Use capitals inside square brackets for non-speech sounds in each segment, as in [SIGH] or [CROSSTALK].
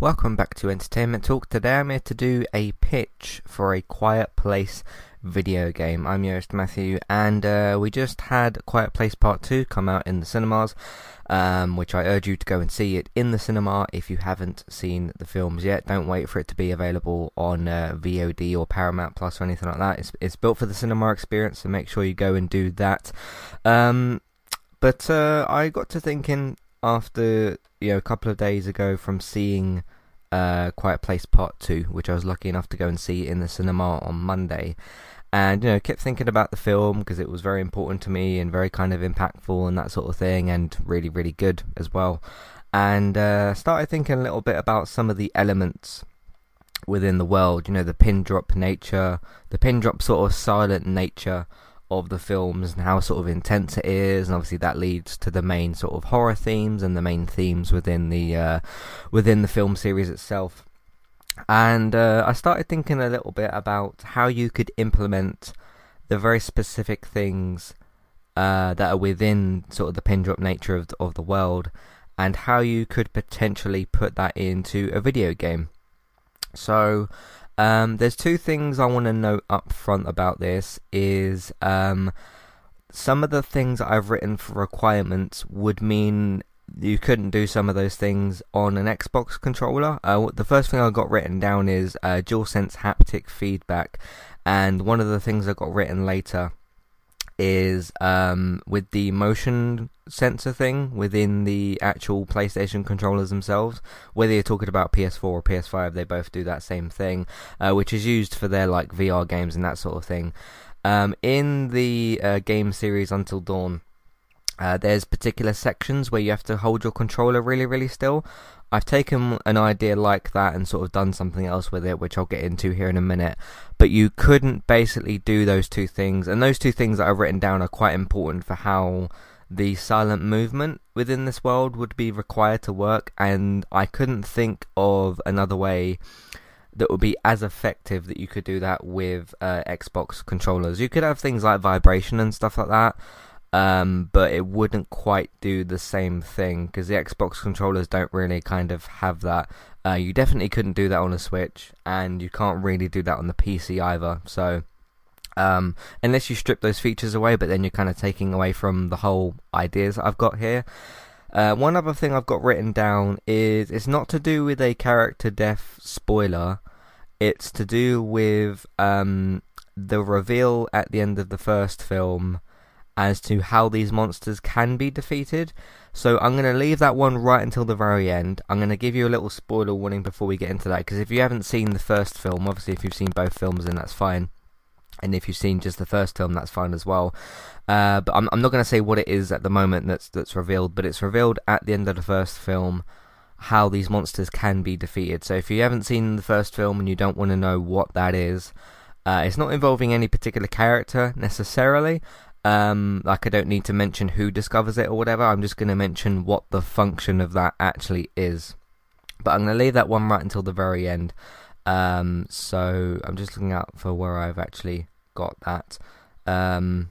Welcome back to Entertainment Talk. Today I'm here to do a pitch for a Quiet Place video game. I'm your host Matthew, and uh, we just had Quiet Place Part 2 come out in the cinemas, um, which I urge you to go and see it in the cinema if you haven't seen the films yet. Don't wait for it to be available on uh, VOD or Paramount Plus or anything like that. It's, it's built for the cinema experience, so make sure you go and do that. Um, but uh, I got to thinking after you know a couple of days ago from seeing uh, Quiet Place Part Two, which I was lucky enough to go and see in the cinema on Monday, and you know kept thinking about the film because it was very important to me and very kind of impactful and that sort of thing, and really really good as well. And uh, started thinking a little bit about some of the elements within the world. You know, the pin drop nature, the pin drop sort of silent nature of the films and how sort of intense it is, and obviously that leads to the main sort of horror themes and the main themes within the uh, within the film series itself. And uh, I started thinking a little bit about how you could implement the very specific things uh, that are within sort of the pin drop nature of of the world, and how you could potentially put that into a video game. So um, there's two things I want to note up front about this. Is um, some of the things I've written for requirements would mean you couldn't do some of those things on an Xbox controller. Uh, the first thing I got written down is uh, DualSense haptic feedback, and one of the things I got written later is um, with the motion sensor thing within the actual PlayStation controllers themselves. Whether you're talking about PS4 or PS5, they both do that same thing, uh, which is used for their like VR games and that sort of thing. Um, in the uh, game series Until Dawn, uh, there's particular sections where you have to hold your controller really, really still. I've taken an idea like that and sort of done something else with it, which I'll get into here in a minute. But you couldn't basically do those two things, and those two things that I've written down are quite important for how the silent movement within this world would be required to work. And I couldn't think of another way that would be as effective that you could do that with uh, Xbox controllers. You could have things like vibration and stuff like that um, but it wouldn't quite do the same thing because the Xbox controllers don't really kind of have that. Uh, you definitely couldn't do that on a Switch, and you can't really do that on the PC either. So, um, unless you strip those features away, but then you're kind of taking away from the whole ideas I've got here. Uh, one other thing I've got written down is it's not to do with a character death spoiler. It's to do with um, the reveal at the end of the first film as to how these monsters can be defeated. So I'm going to leave that one right until the very end. I'm going to give you a little spoiler warning before we get into that because if you haven't seen the first film, obviously if you've seen both films then that's fine. And if you've seen just the first film, that's fine as well. Uh, but I'm, I'm not going to say what it is at the moment that's that's revealed, but it's revealed at the end of the first film how these monsters can be defeated. So if you haven't seen the first film and you don't want to know what that is, uh, it's not involving any particular character necessarily, um, like I don't need to mention who discovers it or whatever. I'm just going to mention what the function of that actually is. But I'm going to leave that one right until the very end. Um, so I'm just looking out for where I've actually got that. Um,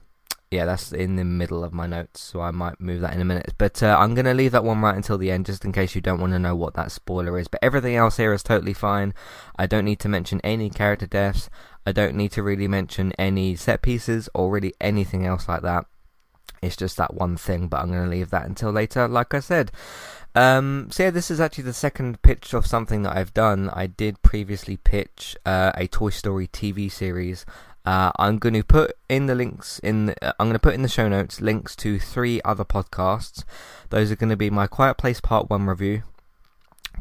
yeah, that's in the middle of my notes, so I might move that in a minute. But uh, I'm going to leave that one right until the end, just in case you don't want to know what that spoiler is. But everything else here is totally fine. I don't need to mention any character deaths. I don't need to really mention any set pieces or really anything else like that. It's just that one thing, but I'm going to leave that until later, like I said. Um, so yeah, this is actually the second pitch of something that I've done. I did previously pitch uh, a Toy Story TV series uh, I'm going to put in the links in. The, uh, I'm going to put in the show notes links to three other podcasts. Those are going to be my Quiet Place Part One review,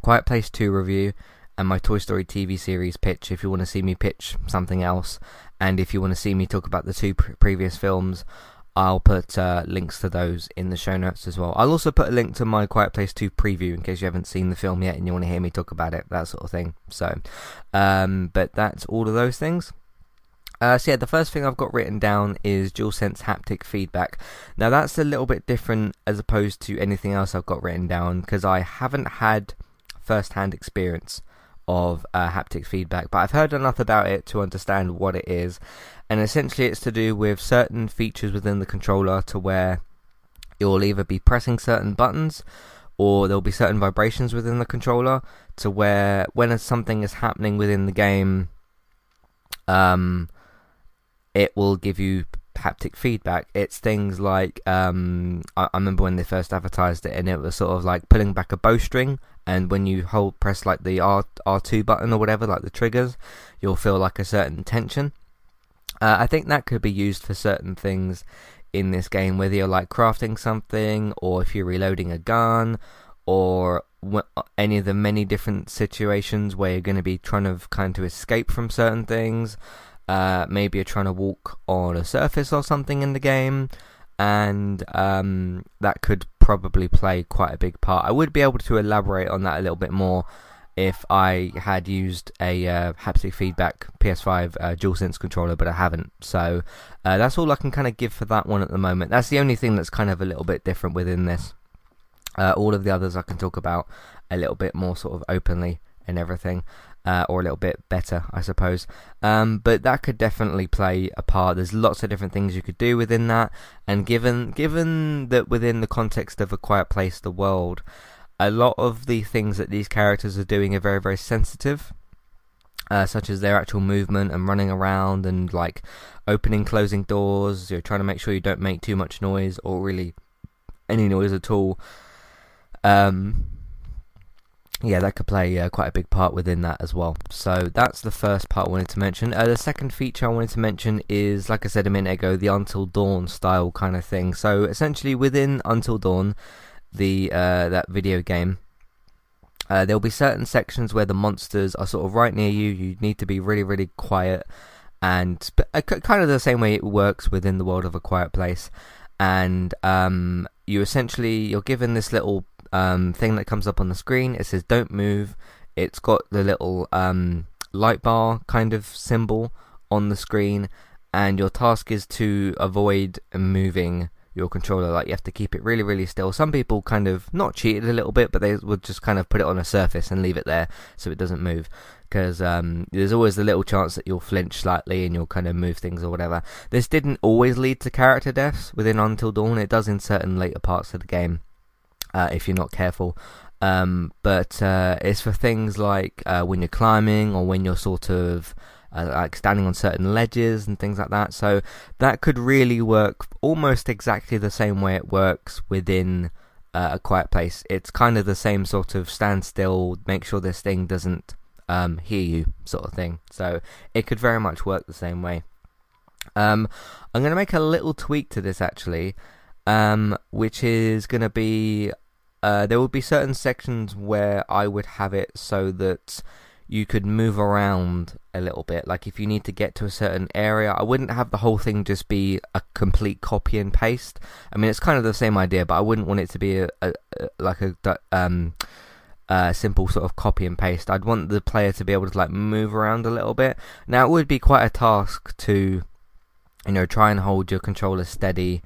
Quiet Place Two review, and my Toy Story TV series pitch. If you want to see me pitch something else, and if you want to see me talk about the two pr- previous films, I'll put uh, links to those in the show notes as well. I'll also put a link to my Quiet Place 2 preview in case you haven't seen the film yet and you want to hear me talk about it, that sort of thing. So, um, but that's all of those things. Uh, so yeah, the first thing I've got written down is DualSense haptic feedback. Now that's a little bit different as opposed to anything else I've got written down because I haven't had first-hand experience of uh, haptic feedback, but I've heard enough about it to understand what it is. And essentially, it's to do with certain features within the controller to where you'll either be pressing certain buttons or there'll be certain vibrations within the controller to where when something is happening within the game, um, it will give you haptic feedback. It's things like um, I, I, remember when they first advertised it, and it was sort of like pulling back a bowstring, and when you hold press like the R R two button or whatever, like the triggers, you'll feel like a certain tension. Uh, I think that could be used for certain things in this game, whether you're like crafting something, or if you're reloading a gun, or any of the many different situations where you're going to be trying to kind of escape from certain things. Uh, maybe you're trying to walk on a surface or something in the game, and um, that could probably play quite a big part. I would be able to elaborate on that a little bit more if I had used a uh, haptic feedback PS5 uh, DualSense controller, but I haven't. So uh, that's all I can kind of give for that one at the moment. That's the only thing that's kind of a little bit different within this. Uh, all of the others I can talk about a little bit more sort of openly and everything uh, or a little bit better, I suppose. Um, but that could definitely play a part. There's lots of different things you could do within that, and given given that within the context of a quiet place, the world, a lot of the things that these characters are doing are very very sensitive. Uh, such as their actual movement and running around and like opening closing doors you're trying to make sure you don't make too much noise or really any noise at all um, yeah, that could play uh, quite a big part within that as well. So that's the first part I wanted to mention. Uh, the second feature I wanted to mention is, like I said a minute ago, the Until Dawn style kind of thing. So essentially, within Until Dawn, the uh, that video game, uh, there'll be certain sections where the monsters are sort of right near you. You need to be really, really quiet, and uh, kind of the same way it works within the world of a quiet place. And um, you essentially you're given this little um, thing that comes up on the screen. It says "Don't move." It's got the little um, light bar kind of symbol on the screen, and your task is to avoid moving your controller. Like you have to keep it really, really still. Some people kind of not cheated a little bit, but they would just kind of put it on a surface and leave it there so it doesn't move. Because um, there's always the little chance that you'll flinch slightly and you'll kind of move things or whatever. This didn't always lead to character deaths within Until Dawn. It does in certain later parts of the game uh, if you're not careful. Um, but uh, it's for things like uh, when you're climbing or when you're sort of uh, like standing on certain ledges and things like that. So that could really work almost exactly the same way it works within uh, a quiet place. It's kind of the same sort of stand still, make sure this thing doesn't um, hear you sort of thing. So it could very much work the same way. Um, I'm going to make a little tweak to this actually um, which is going to be uh, there would be certain sections where I would have it so that you could move around a little bit. Like if you need to get to a certain area, I wouldn't have the whole thing just be a complete copy and paste. I mean, it's kind of the same idea, but I wouldn't want it to be a, a, a like a um, uh, simple sort of copy and paste. I'd want the player to be able to like move around a little bit. Now it would be quite a task to, you know, try and hold your controller steady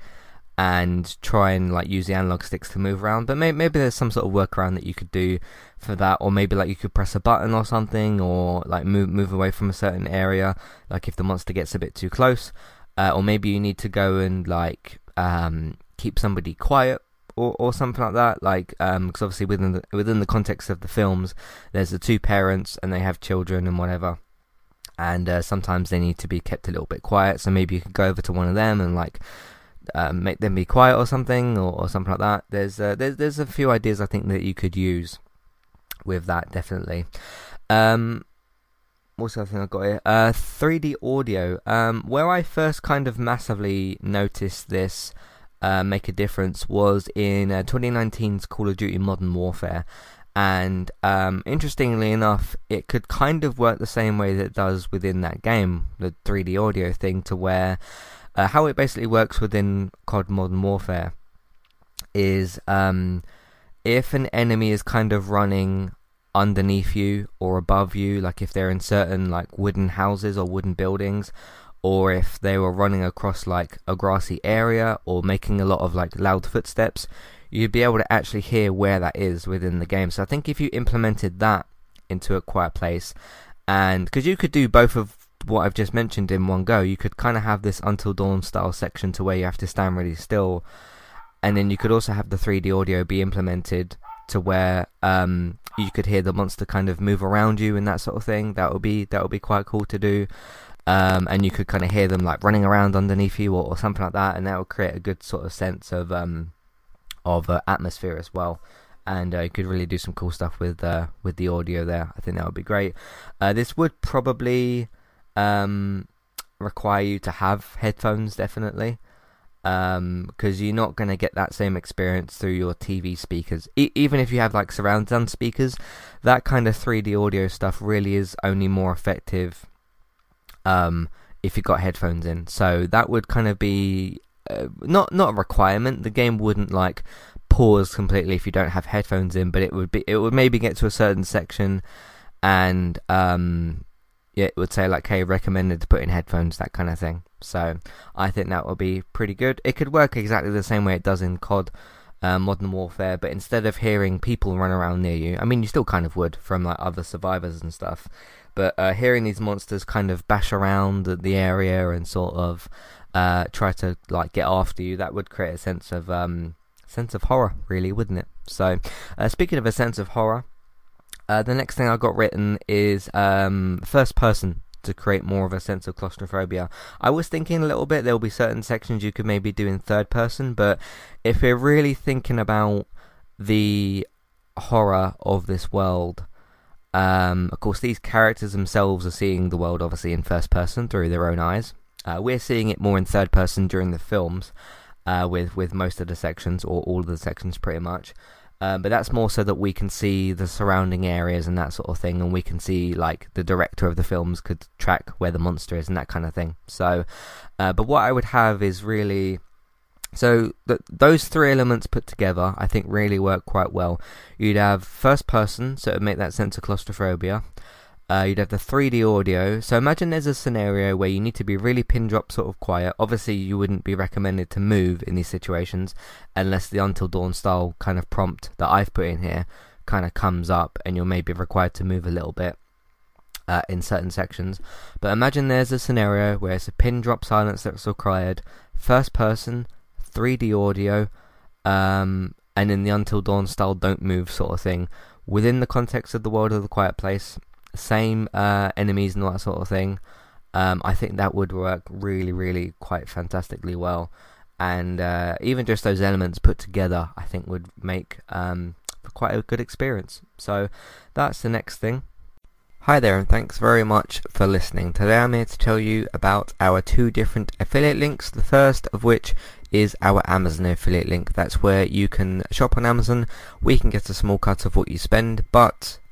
and try and like use the analog sticks to move around. But maybe, maybe there's some sort of workaround that you could do for that, or maybe like you could press a button or something, or like move move away from a certain area, like if the monster gets a bit too close, uh, or maybe you need to go and like um, keep somebody quiet. Or, or something like that, like because um, obviously within the within the context of the films, there's the two parents and they have children and whatever, and uh, sometimes they need to be kept a little bit quiet. So maybe you could go over to one of them and like um, make them be quiet or something, or, or something like that. There's uh, there's there's a few ideas I think that you could use with that definitely. Um, what's the other thing I've got here? Uh, 3D audio. Um, where I first kind of massively noticed this uh, make a difference was in uh, 2019's Call of Duty Modern Warfare. And um, interestingly enough, it could kind of work the same way that it does within that game, the 3D audio thing, to where uh, how it basically works within COD Modern Warfare is um, if an enemy is kind of running underneath you or above you, like if they're in certain like wooden houses or wooden buildings, or if they were running across like a grassy area or making a lot of like loud footsteps, you'd be able to actually hear where that is within the game. So I think if you implemented that into a quiet place, and because you could do both of what I've just mentioned in one go, you could kind of have this Until Dawn style section to where you have to stand really still, and then you could also have the 3D audio be implemented to where um, you could hear the monster kind of move around you and that sort of thing. That would be that would be quite cool to do. Um, and you could kind of hear them like running around underneath you or, or, something like that, and that would create a good sort of sense of um, of uh, atmosphere as well. And uh, you could really do some cool stuff with uh, with the audio there. I think that would be great. Uh, this would probably um, require you to have headphones, definitely because um, you're not going to get that same experience through your TV speakers. E- even if you have like surround sound speakers, that kind of 3D audio stuff really is only more effective um, if you've got headphones in. So that would kind of be uh, not not a requirement. The game wouldn't like pause completely if you don't have headphones in, but it would be it would maybe get to a certain section and um, it would say like, "Hey, recommended to put in headphones," that kind of thing. So I think that would be pretty good. It could work exactly the same way it does in COD. Uh, Modern Warfare, but instead of hearing people run around near you, I mean, you still kind of would from like other survivors and stuff, but uh, hearing these monsters kind of bash around the area and sort of uh, try to like get after you, that would create a sense of um, sense of horror, really, wouldn't it? So, uh, speaking of a sense of horror, uh, the next thing I got written is um, first person to create more of a sense of claustrophobia. I was thinking a little bit there will be certain sections you could maybe do in third person, but if we're really thinking about the horror of this world, um, of course, these characters themselves are seeing the world obviously in first person through their own eyes. Uh, we're seeing it more in third person during the films, uh, with with most of the sections or all of the sections pretty much. Uh, but that's more so that we can see the surrounding areas and that sort of thing, and we can see like the director of the films could track where the monster is and that kind of thing. So, uh, but what I would have is really so th- those three elements put together, I think, really work quite well. You'd have first person, so it would make that sense of claustrophobia. Uh, you'd have the 3D audio. So imagine there's a scenario where you need to be really pin drop sort of quiet. Obviously, you wouldn't be recommended to move in these situations unless the Until Dawn style kind of prompt that I've put in here kind of comes up and you're maybe be required to move a little bit. Uh, in certain sections, but imagine there's a scenario where it's a pin drop silence that's required, first person, 3D audio, um, and in the Until Dawn style don't move sort of thing within the context of the world of the Quiet Place same uh, enemies and all that sort of thing. Um, I think that would work really, really quite fantastically well. And uh, even just those elements put together, I think would make um, quite a good experience. So that's the next thing. Hi there, and thanks very much for listening. Today I'm here to tell you about our two different affiliate links. The first of which is our Amazon affiliate link. That's where you can shop on Amazon. We can get a small cut of what you spend, but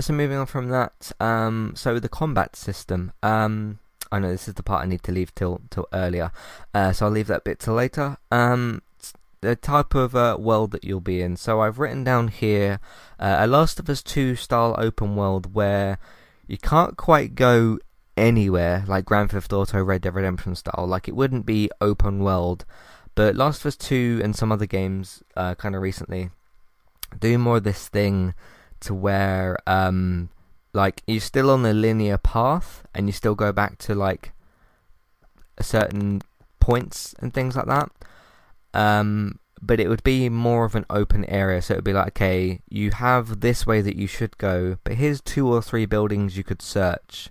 So moving on from that, um, so the combat system. Um, I know this is the part I need to leave till till earlier, uh, so I'll leave that bit till later. Um, the type of uh, world that you'll be in. So I've written down here uh, a Last of Us 2 style open world where you can't quite go anywhere like Grand Theft Auto Red Dead Redemption style. Like it wouldn't be open world, but Last of Us 2 and some other games uh, kind of recently do more of this thing to where um, like you're still on a linear path and you still go back to like certain points and things like that. Um, but it would be more of an open area. So it would be like, okay, you have this way that you should go, but here's two or three buildings you could search.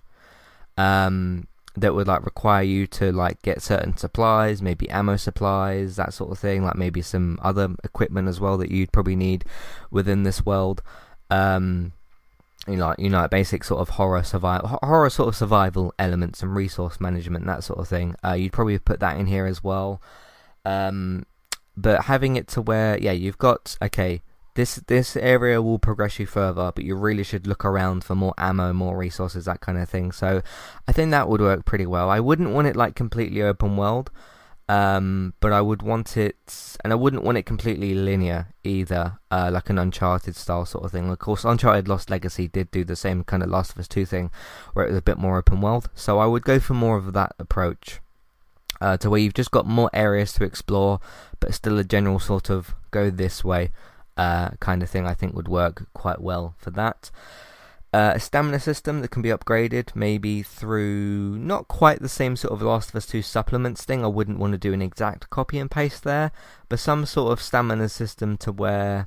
Um, that would like require you to like get certain supplies, maybe ammo supplies, that sort of thing. Like maybe some other equipment as well that you'd probably need within this world. Um, you know, you know, basic sort of horror survival, horror sort of survival elements and resource management, that sort of thing. Uh, you'd probably put that in here as well. Um, but having it to where yeah you've got okay this this area will progress you further but you really should look around for more ammo more resources that kind of thing so i think that would work pretty well i wouldn't want it like completely open world um, but i would want it and i wouldn't want it completely linear either uh, like an uncharted style sort of thing of course uncharted lost legacy did do the same kind of last of us 2 thing where it was a bit more open world so i would go for more of that approach uh, to where you've just got more areas to explore, but still a general sort of go this way uh, kind of thing. I think would work quite well for that. Uh, a stamina system that can be upgraded, maybe through not quite the same sort of Last of Us 2 supplements thing. I wouldn't want to do an exact copy and paste there, but some sort of stamina system to where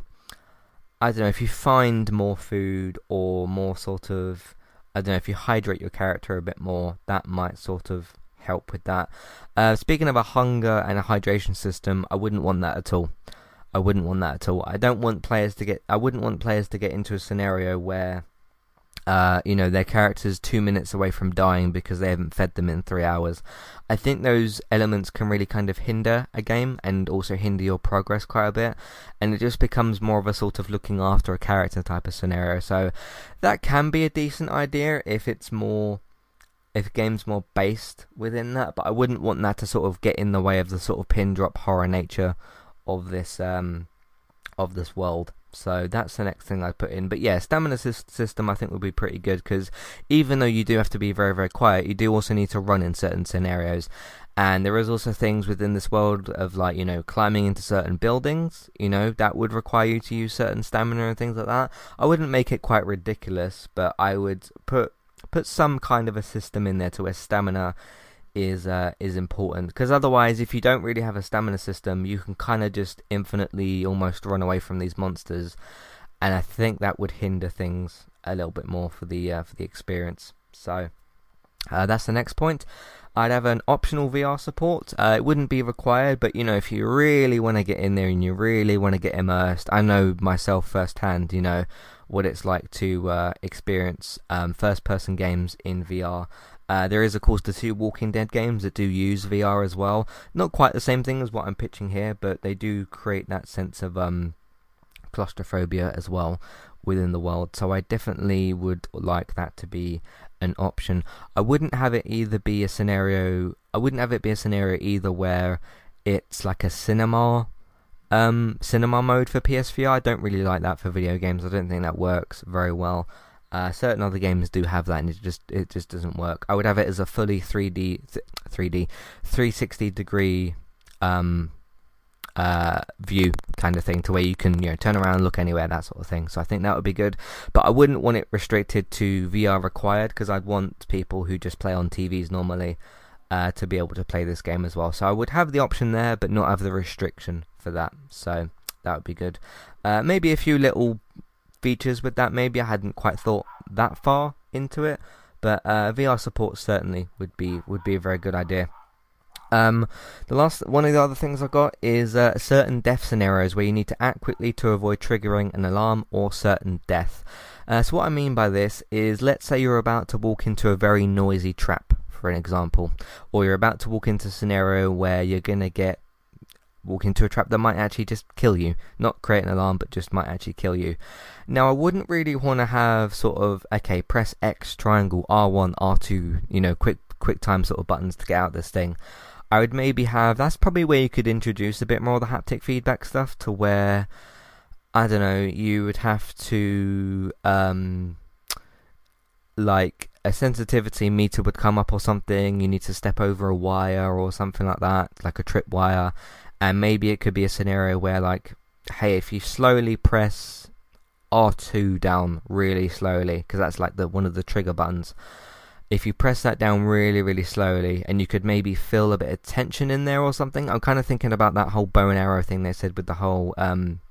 I don't know if you find more food or more sort of I don't know if you hydrate your character a bit more, that might sort of help with that. Uh, speaking of a hunger and a hydration system, I wouldn't want that at all. I wouldn't want that at all. I don't want players to get. I wouldn't want players to get into a scenario where, uh, you know, their character's two minutes away from dying because they haven't fed them in three hours. I think those elements can really kind of hinder a game and also hinder your progress quite a bit, and it just becomes more of a sort of looking after a character type of scenario. So that can be a decent idea if it's more if game's more based within that, but I wouldn't want that to sort of get in the way of the sort of pin drop horror nature of this um, of this world. So that's the next thing I put in. But yeah, stamina system I think would be pretty good because even though you do have to be very very quiet, you do also need to run in certain scenarios. And there is also things within this world of like you know climbing into certain buildings. You know that would require you to use certain stamina and things like that. I wouldn't make it quite ridiculous, but I would put put some kind of a system in there to where stamina is uh, is important because otherwise if you don't really have a stamina system you can kind of just infinitely almost run away from these monsters and I think that would hinder things a little bit more for the uh, for the experience so uh, that's the next point I'd have an optional VR support. Uh, it wouldn't be required, but you know, if you really want to get in there and you really want to get immersed, I know myself firsthand, you know, what it's like to uh, experience um, first person games in VR. Uh, there is, of course, the two Walking Dead games that do use VR as well. Not quite the same thing as what I'm pitching here, but they do create that sense of um, claustrophobia as well within the world. So I definitely would like that to be an option. I wouldn't have it either be a scenario. I wouldn't have it be a scenario either where it's like a cinema, um, cinema mode for PSVR. I don't really like that for video games. I don't think that works very well. Uh, certain other games do have that, and it just it just doesn't work. I would have it as a fully 3D, 3D, 360 degree um, uh, view kind of thing to where you can you know turn around and look anywhere that sort of thing. So i think that would be good. But i wouldn't want it restricted to vr required because i'd want people who just play on tvs normally uh, to be able to play this game as well. So i would have the option there but not have the restriction for that. So that would be good. Uh, maybe a few little features with that maybe i hadn't quite thought that far into it but uh, vr support certainly would be would be a very good idea um, the last one of the other things I've got is uh, certain death scenarios where you need to act quickly to avoid triggering an alarm or certain death. Uh, so what I mean by this is, let's say you're about to walk into a very noisy trap, for an example, or you're about to walk into a scenario where you're gonna get walk into a trap that might actually just kill you. Not create an alarm, but just might actually kill you. Now, I wouldn't really want to have sort of, okay, press X, triangle, R1, R2, you know, quick quick time sort of buttons to get out this thing. I would maybe have that's probably where you could introduce a bit more of the haptic feedback stuff to where I don't know, you would have to um like a sensitivity meter would come up or something, you need to step over a wire or something like that, like a trip wire, and maybe it could be a scenario where like hey, if you slowly press R2 down really slowly because that's like the one of the trigger buttons if you press that down really, really slowly, and you could maybe feel a bit of tension in there or something. I'm kind of thinking about that whole bow and arrow thing they said with the whole um,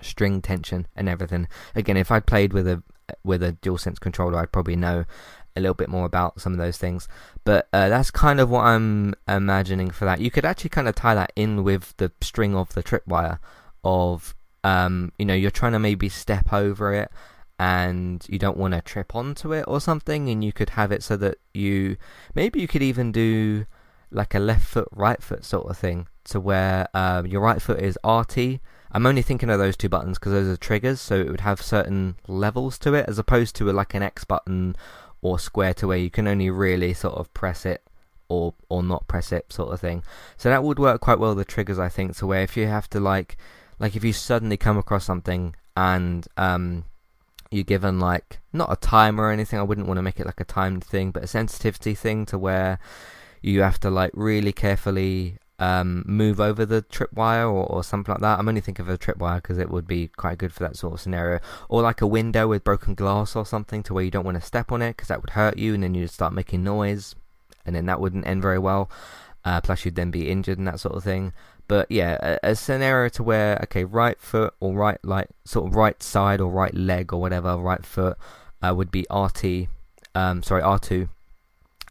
string tension and everything. Again, if I'd played with a with a DualSense controller, I'd probably know a little bit more about some of those things. But uh, that's kind of what I'm imagining for that. You could actually kind of tie that in with the string of the tripwire of um, you know, you're trying to maybe step over it and you don't want to trip onto it or something, and you could have it so that you maybe you could even do like a left foot, right foot sort of thing, to where um, your right foot is RT. I'm only thinking of those two buttons because those are triggers, so it would have certain levels to it, as opposed to a, like an X button or square to where you can only really sort of press it or or not press it sort of thing. So that would work quite well the triggers I think to where if you have to like like if you suddenly come across something and um you're given like not a timer or anything. I wouldn't want to make it like a timed thing, but a sensitivity thing to where you have to like really carefully um, move over the tripwire or, or something like that. I'm only thinking of a tripwire because it would be quite good for that sort of scenario. Or like a window with broken glass or something to where you don't want to step on it because that would hurt you and then you'd start making noise and then that wouldn't end very well. Uh, plus, you'd then be injured and that sort of thing. But yeah, a, a, scenario to where okay, right foot or right like sort of right side or right leg or whatever, right foot uh, would be RT, um, sorry R two,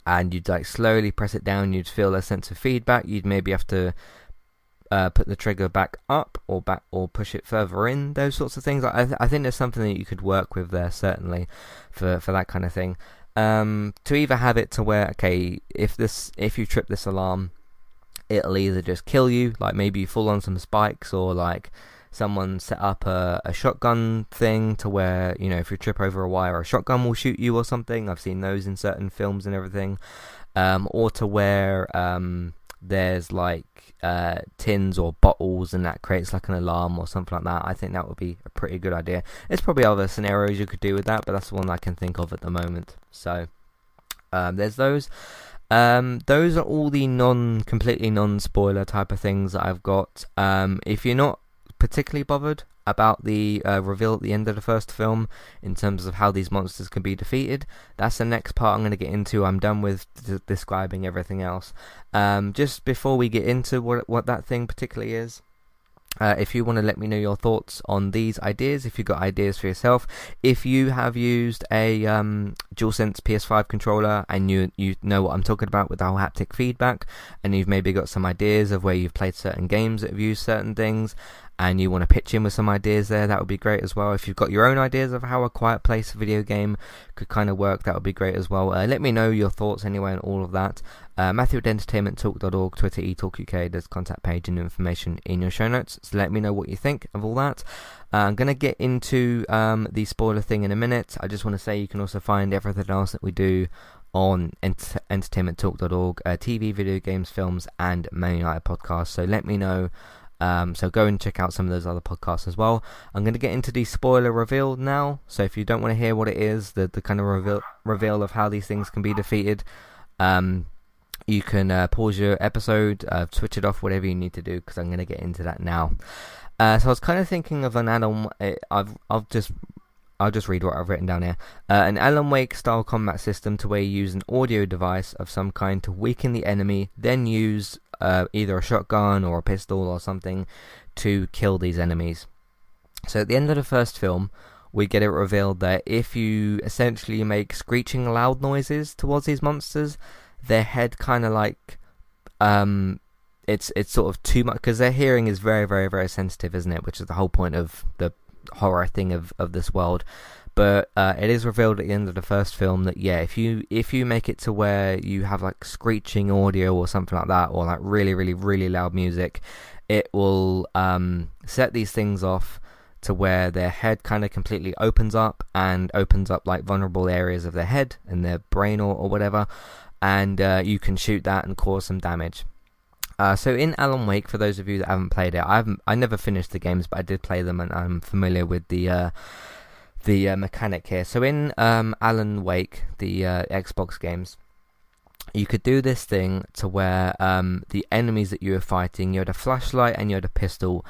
and you'd like slowly press it down. You'd feel a sense of feedback. You'd maybe have to uh, put the trigger back up or back or push it further in. Those sorts of things. I, th- I think there's something that you could work with there certainly for for that kind of thing. Um, to either have it to where okay, if this if you trip this alarm it'll either just kill you, like maybe you fall on some spikes, or like someone set up a, a shotgun thing to where, you know, if you trip over a wire, a shotgun will shoot you or something. I've seen those in certain films and everything. Um, or to where um, there's like uh, tins or bottles and that creates like an alarm or something like that. I think that would be a pretty good idea. There's probably other scenarios you could do with that, but that's the one I can think of at the moment. So um, there's those. Um, those are all the non, completely non-spoiler type of things that I've got. Um, if you're not particularly bothered about the uh, reveal at the end of the first film in terms of how these monsters can be defeated, that's the next part I'm going to get into. I'm done with d- describing everything else. Um, just before we get into what what that thing particularly is. Uh, if you want to let me know your thoughts on these ideas, if you've got ideas for yourself, if you have used a um, DualSense PS5 controller and you you know what I'm talking about with the whole haptic feedback, and you've maybe got some ideas of where you've played certain games that have used certain things, and you want to pitch in with some ideas there, that would be great as well. If you've got your own ideas of how a Quiet Place video game could kind of work, that would be great as well. Uh, let me know your thoughts anyway on all of that. Uh, Matthew at entertainmenttalk.org, Twitter eTalkUK, there's contact page and information in your show notes. So let me know what you think of all that. Uh, I'm going to get into um, the spoiler thing in a minute. I just want to say you can also find everything else that we do on ent- entertainmenttalk.org, uh, TV, video games, films, and Man United podcasts. So let me know um, so go and check out some of those other podcasts as well. I'm going to get into the spoiler reveal now. So if you don't want to hear what it is, the the kind of reveal reveal of how these things can be defeated, um, you can uh, pause your episode, uh, switch it off, whatever you need to do, because I'm going to get into that now. Uh, so I was kind of thinking of an Alan. Uh, I've I've just I'll just read what I've written down here. Uh, an Alan Wake style combat system to where you use an audio device of some kind to weaken the enemy, then use uh, either a shotgun or a pistol or something to kill these enemies. So at the end of the first film, we get it revealed that if you essentially make screeching loud noises towards these monsters, their head kind of like um it's it's sort of too much because their hearing is very very very sensitive isn't it which is the whole point of the horror thing of of this world but uh, it is revealed at the end of the first film that yeah, if you if you make it to where you have like screeching audio or something like that, or like really really really loud music, it will um, set these things off to where their head kind of completely opens up and opens up like vulnerable areas of their head and their brain or, or whatever. and uh, you can shoot that and cause some damage. Uh, so in Alan Wake, for those of you that haven't played it, I haven't, I never finished the games, but I did play them, and I'm familiar with the uh, the uh, mechanic here. So in um, Alan Wake, the uh, Xbox games, you could do this thing to where um, the enemies that you were fighting, you had a flashlight and you had a pistol,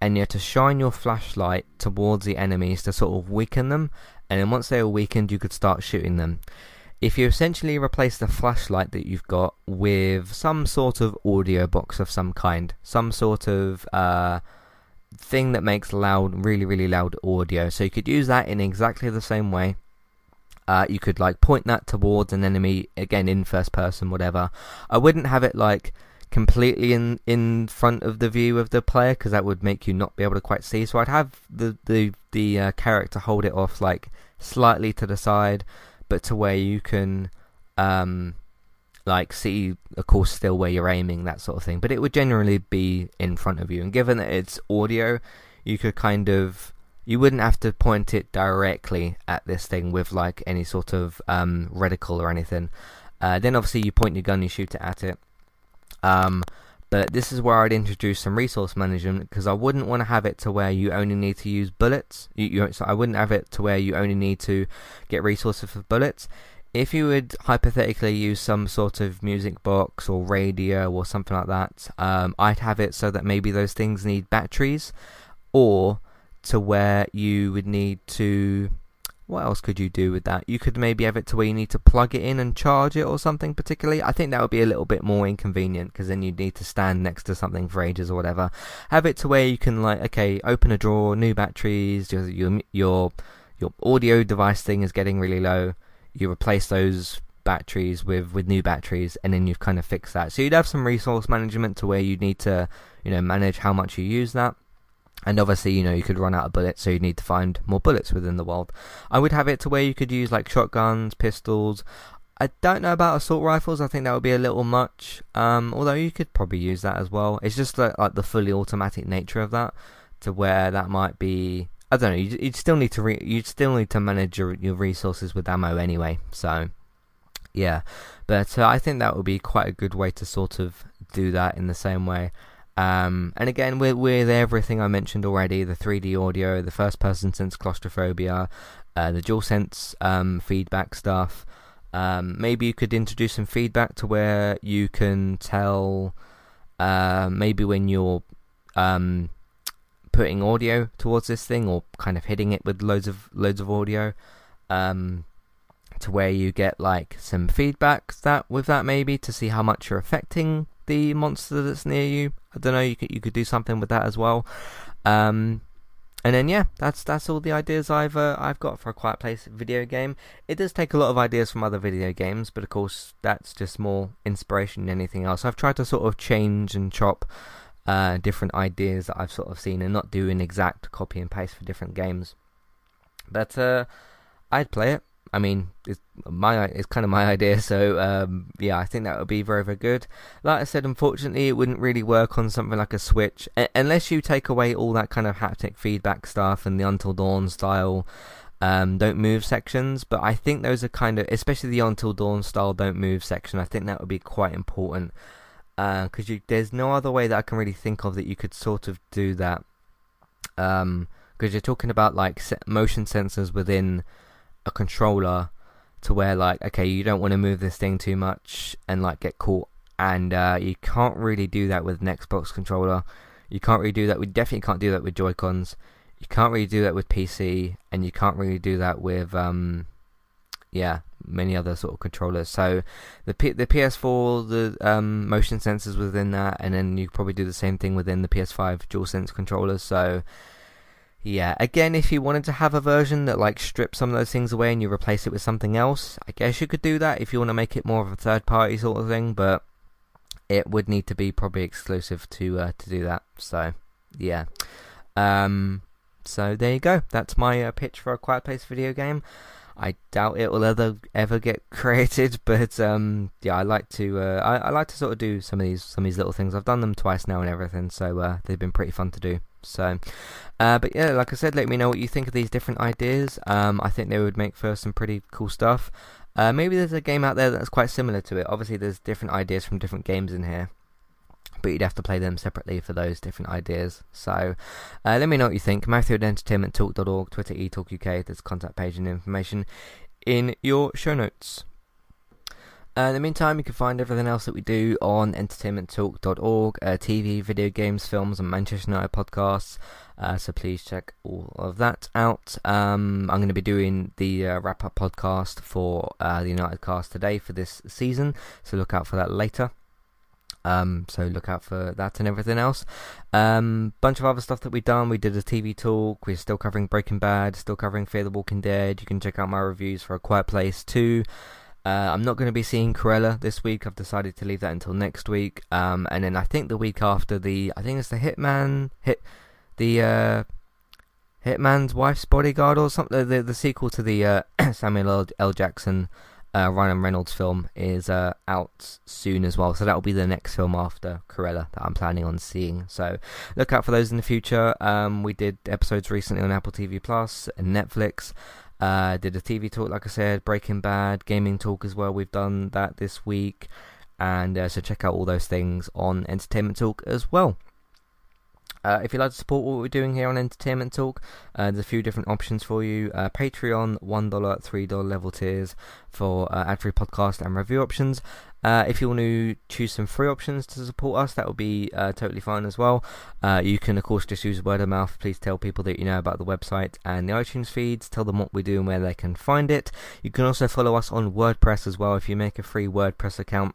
and you had to shine your flashlight towards the enemies to sort of weaken them, and then once they were weakened, you could start shooting them if you essentially replace the flashlight that you've got with some sort of audio box of some kind, some sort of uh, thing that makes loud, really, really loud audio, so you could use that in exactly the same way. Uh, you could like point that towards an enemy again in first person, whatever. I wouldn't have it like completely in in front of the view of the player because that would make you not be able to quite see. So I'd have the the the uh, character hold it off like slightly to the side but to where you can um, like see, of course, still where you're aiming, that sort of thing. But it would generally be in front of you. And given that it's audio, you could kind of you wouldn't have to point it directly at this thing with like any sort of um, reticle or anything. Uh, then obviously you point your gun, you shoot it at it. Um, but this is where I'd introduce some resource management because I wouldn't want to have it to where you only need to use bullets. You, you, so I wouldn't have it to where you only need to get resources for bullets. If you would hypothetically use some sort of music box or radio or something like that, um, I'd have it so that maybe those things need batteries, or to where you would need to what else could you do with that? You could maybe have it to where you need to plug it in and charge it or something particularly. I think that would be a little bit more inconvenient because then you'd need to stand next to something for ages or whatever. Have it to where you can like, okay, open a drawer, new batteries, your your your, your audio device thing is getting really low. You replace those batteries with with new batteries and then you've kind of fixed that. So you'd have some resource management to where you need to, you know, manage how much you use that and obviously, you know, you could run out of bullets, so you need to find more bullets within the world. I would have it to where you could use like shotguns, pistols. I don't know about assault rifles. I think that would be a little much. Um, although you could probably use that as well. It's just like, like the fully automatic nature of that, to where that might be. I don't know. You would still need to re- you still need to manage your your resources with ammo anyway. So, yeah. But uh, I think that would be quite a good way to sort of do that in the same way. Um, and again, with, with everything I mentioned already, the 3D audio, the first person sense claustrophobia, uh, the DualSense um, feedback stuff, um, maybe you could introduce some feedback to where you can tell, uh, maybe when you're um, putting audio towards this thing or kind of hitting it with loads of loads of audio, um, to where you get like some feedback that with that maybe to see how much you're affecting the monster that's near you. I don't know. You could you could do something with that as well. Um, and then yeah, that's that's all the ideas I've uh, I've got for a Quiet Place video game. It does take a lot of ideas from other video games, but of course that's just more inspiration than anything else. I've tried to sort of change and chop uh, different ideas that I've sort of seen and not do an exact copy and paste for different games. But uh, I'd play it. I mean, it's my it's kind of my [LAUGHS] idea, so um, yeah, I think that would be very very good. Like I said, unfortunately, it wouldn't really work on something like a Switch a- unless you take away all that kind of haptic feedback stuff and the Until Dawn style um, don't move sections. But I think those are kind of, especially the Until Dawn style don't move section. I think that would be quite important because uh, there's no other way that I can really think of that you could sort of do that. Because um, you're talking about like motion sensors within a controller to where like okay you don't want to move this thing too much and like get caught. And uh, you can't really do that with an Xbox controller. You can't really do that we definitely can't do that with Joy Cons you can't really do that with PC and you can't really do that with um yeah many other sort of controllers so the P- the PS4 the um motion sensors within that and then you probably do the same thing within the PS5 DualSense controllers so yeah, again, if you wanted to have a version that like strips some of those things away and you replace it with something else, I guess you could do that if you want to make it more of a third party sort of thing, but it would need to be probably exclusive to uh, to do that. So, yeah. Um, so there you go. That's my uh, pitch for a Quiet Place video game. I doubt it will ever ever get [LAUGHS] created, but um, yeah, I like to uh, I, I, like to sort of do some of these some of these little things. I've done them twice now and everything, so uh, they've been pretty fun to do. So, uh, but yeah, like I said, let me know what you think of these different ideas. Um, I think they would make for some pretty cool stuff. Uh, maybe there's a game out there that's quite similar to it. Obviously, there's different ideas from different games in here but you'd have to play them separately for those different ideas. So uh, let me know what you think. Matthew at entertainmenttalk.org, Twitter eTalkUK, there's contact page and information in your show notes. Uh, in the meantime, you can find everything else that we do on entertainmenttalk.org, uh, TV, video games, films, and Manchester United podcasts. Uh, so please check all of that out. Um, I'm going to be doing the uh, wrap up podcast for uh, the United cast today for this season, so look out for that later. Um, so look out for that and everything else. Um, bunch of other stuff that we've done. We did a TV talk. We're still covering Breaking Bad. Still covering Fear the Walking Dead. You can check out my reviews for A Quiet Place too. Uh, I'm not going to be seeing Cruella this week. I've decided to leave that until next week. Um, and then I think the week after the, I think it's the Hitman hit, the uh, Hitman's Wife's Bodyguard or something. The the sequel to the uh, [COUGHS] Samuel. L. Jackson uh, Ryan Reynolds film is uh, out soon as well. So that will be the next film after Cruella that I'm planning on seeing. So look out for those in the future. Um, we did episodes recently on Apple TV Plus and Netflix. Uh, did a TV talk, like I said, Breaking Bad, gaming talk as well. We've done that this week. And uh, so check out all those things on Entertainment Talk as well. Uh, if you'd like to support what we're doing here on Entertainment Talk, uh, there's a few different options for you. Uh, Patreon, $1, $3 level tiers for uh, ad free podcast and review options. Uh, if you want to choose some free options to support us, that would be uh, totally fine as well. you can, of course, just use word of mouth. Please tell people that you know about the website and the iTunes feeds. Tell them what we do and where they can find it. You can also follow us on WordPress as well. If you make a free WordPress account,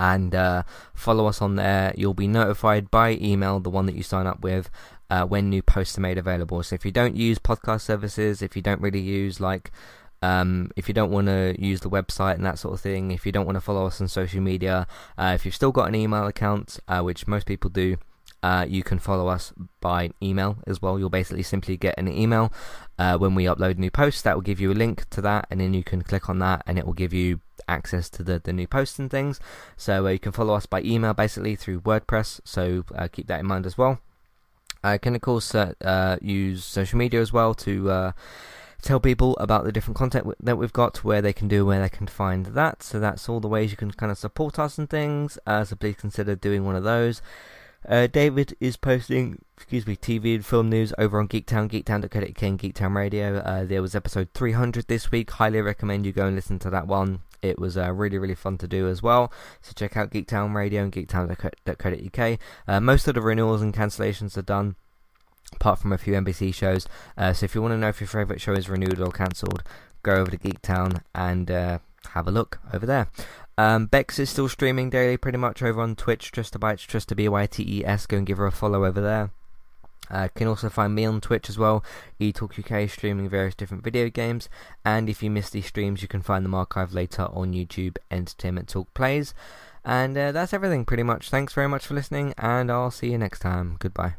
and uh, follow us on there. You'll be notified by email, the one that you sign up with, uh, when new posts are made available. So if you don't use podcast services, if you don't really use like, um, if you don't want to use the website and that sort of thing, if you don't want to follow us on social media, uh, if you've still got an email account, uh, which most people do, uh, you can follow us by email as well. You'll basically simply get an email uh, when we upload new posts. That will give you a link to that, and then you can click on that, and it will give you access to the, the new posts and things. So uh, you can follow us by email basically through WordPress. So uh, keep that in mind as well. I can of course uh, use social media as well to tell people about the different content that we've got, where they can do, where they can find that. So that's all the ways you can kind of support us and things. Uh, so please consider doing one of those. Uh, David is posting, excuse me, TV and film news over on Geektown, geektown.co.uk and Geektown Radio. Uh, there was episode 300 this week. Highly recommend you go and listen to that one. It was uh, really, really fun to do as well. So check out Geektown Radio and geektown.co.uk. Uh, most of the renewals and cancellations are done apart from a few NBC shows. Uh, so if you want to know if your favourite show is renewed or cancelled, go over to Geektown and uh, have a look over there. Um, Bex is still streaming daily, pretty much over on Twitch. Trust to Bytes, Trust to B Y T E S. Go and give her a follow over there. Uh, can also find me on Twitch as well, eTalk UK, streaming various different video games. And if you miss these streams, you can find them archived later on YouTube. Entertainment Talk plays. And uh, that's everything, pretty much. Thanks very much for listening, and I'll see you next time. Goodbye.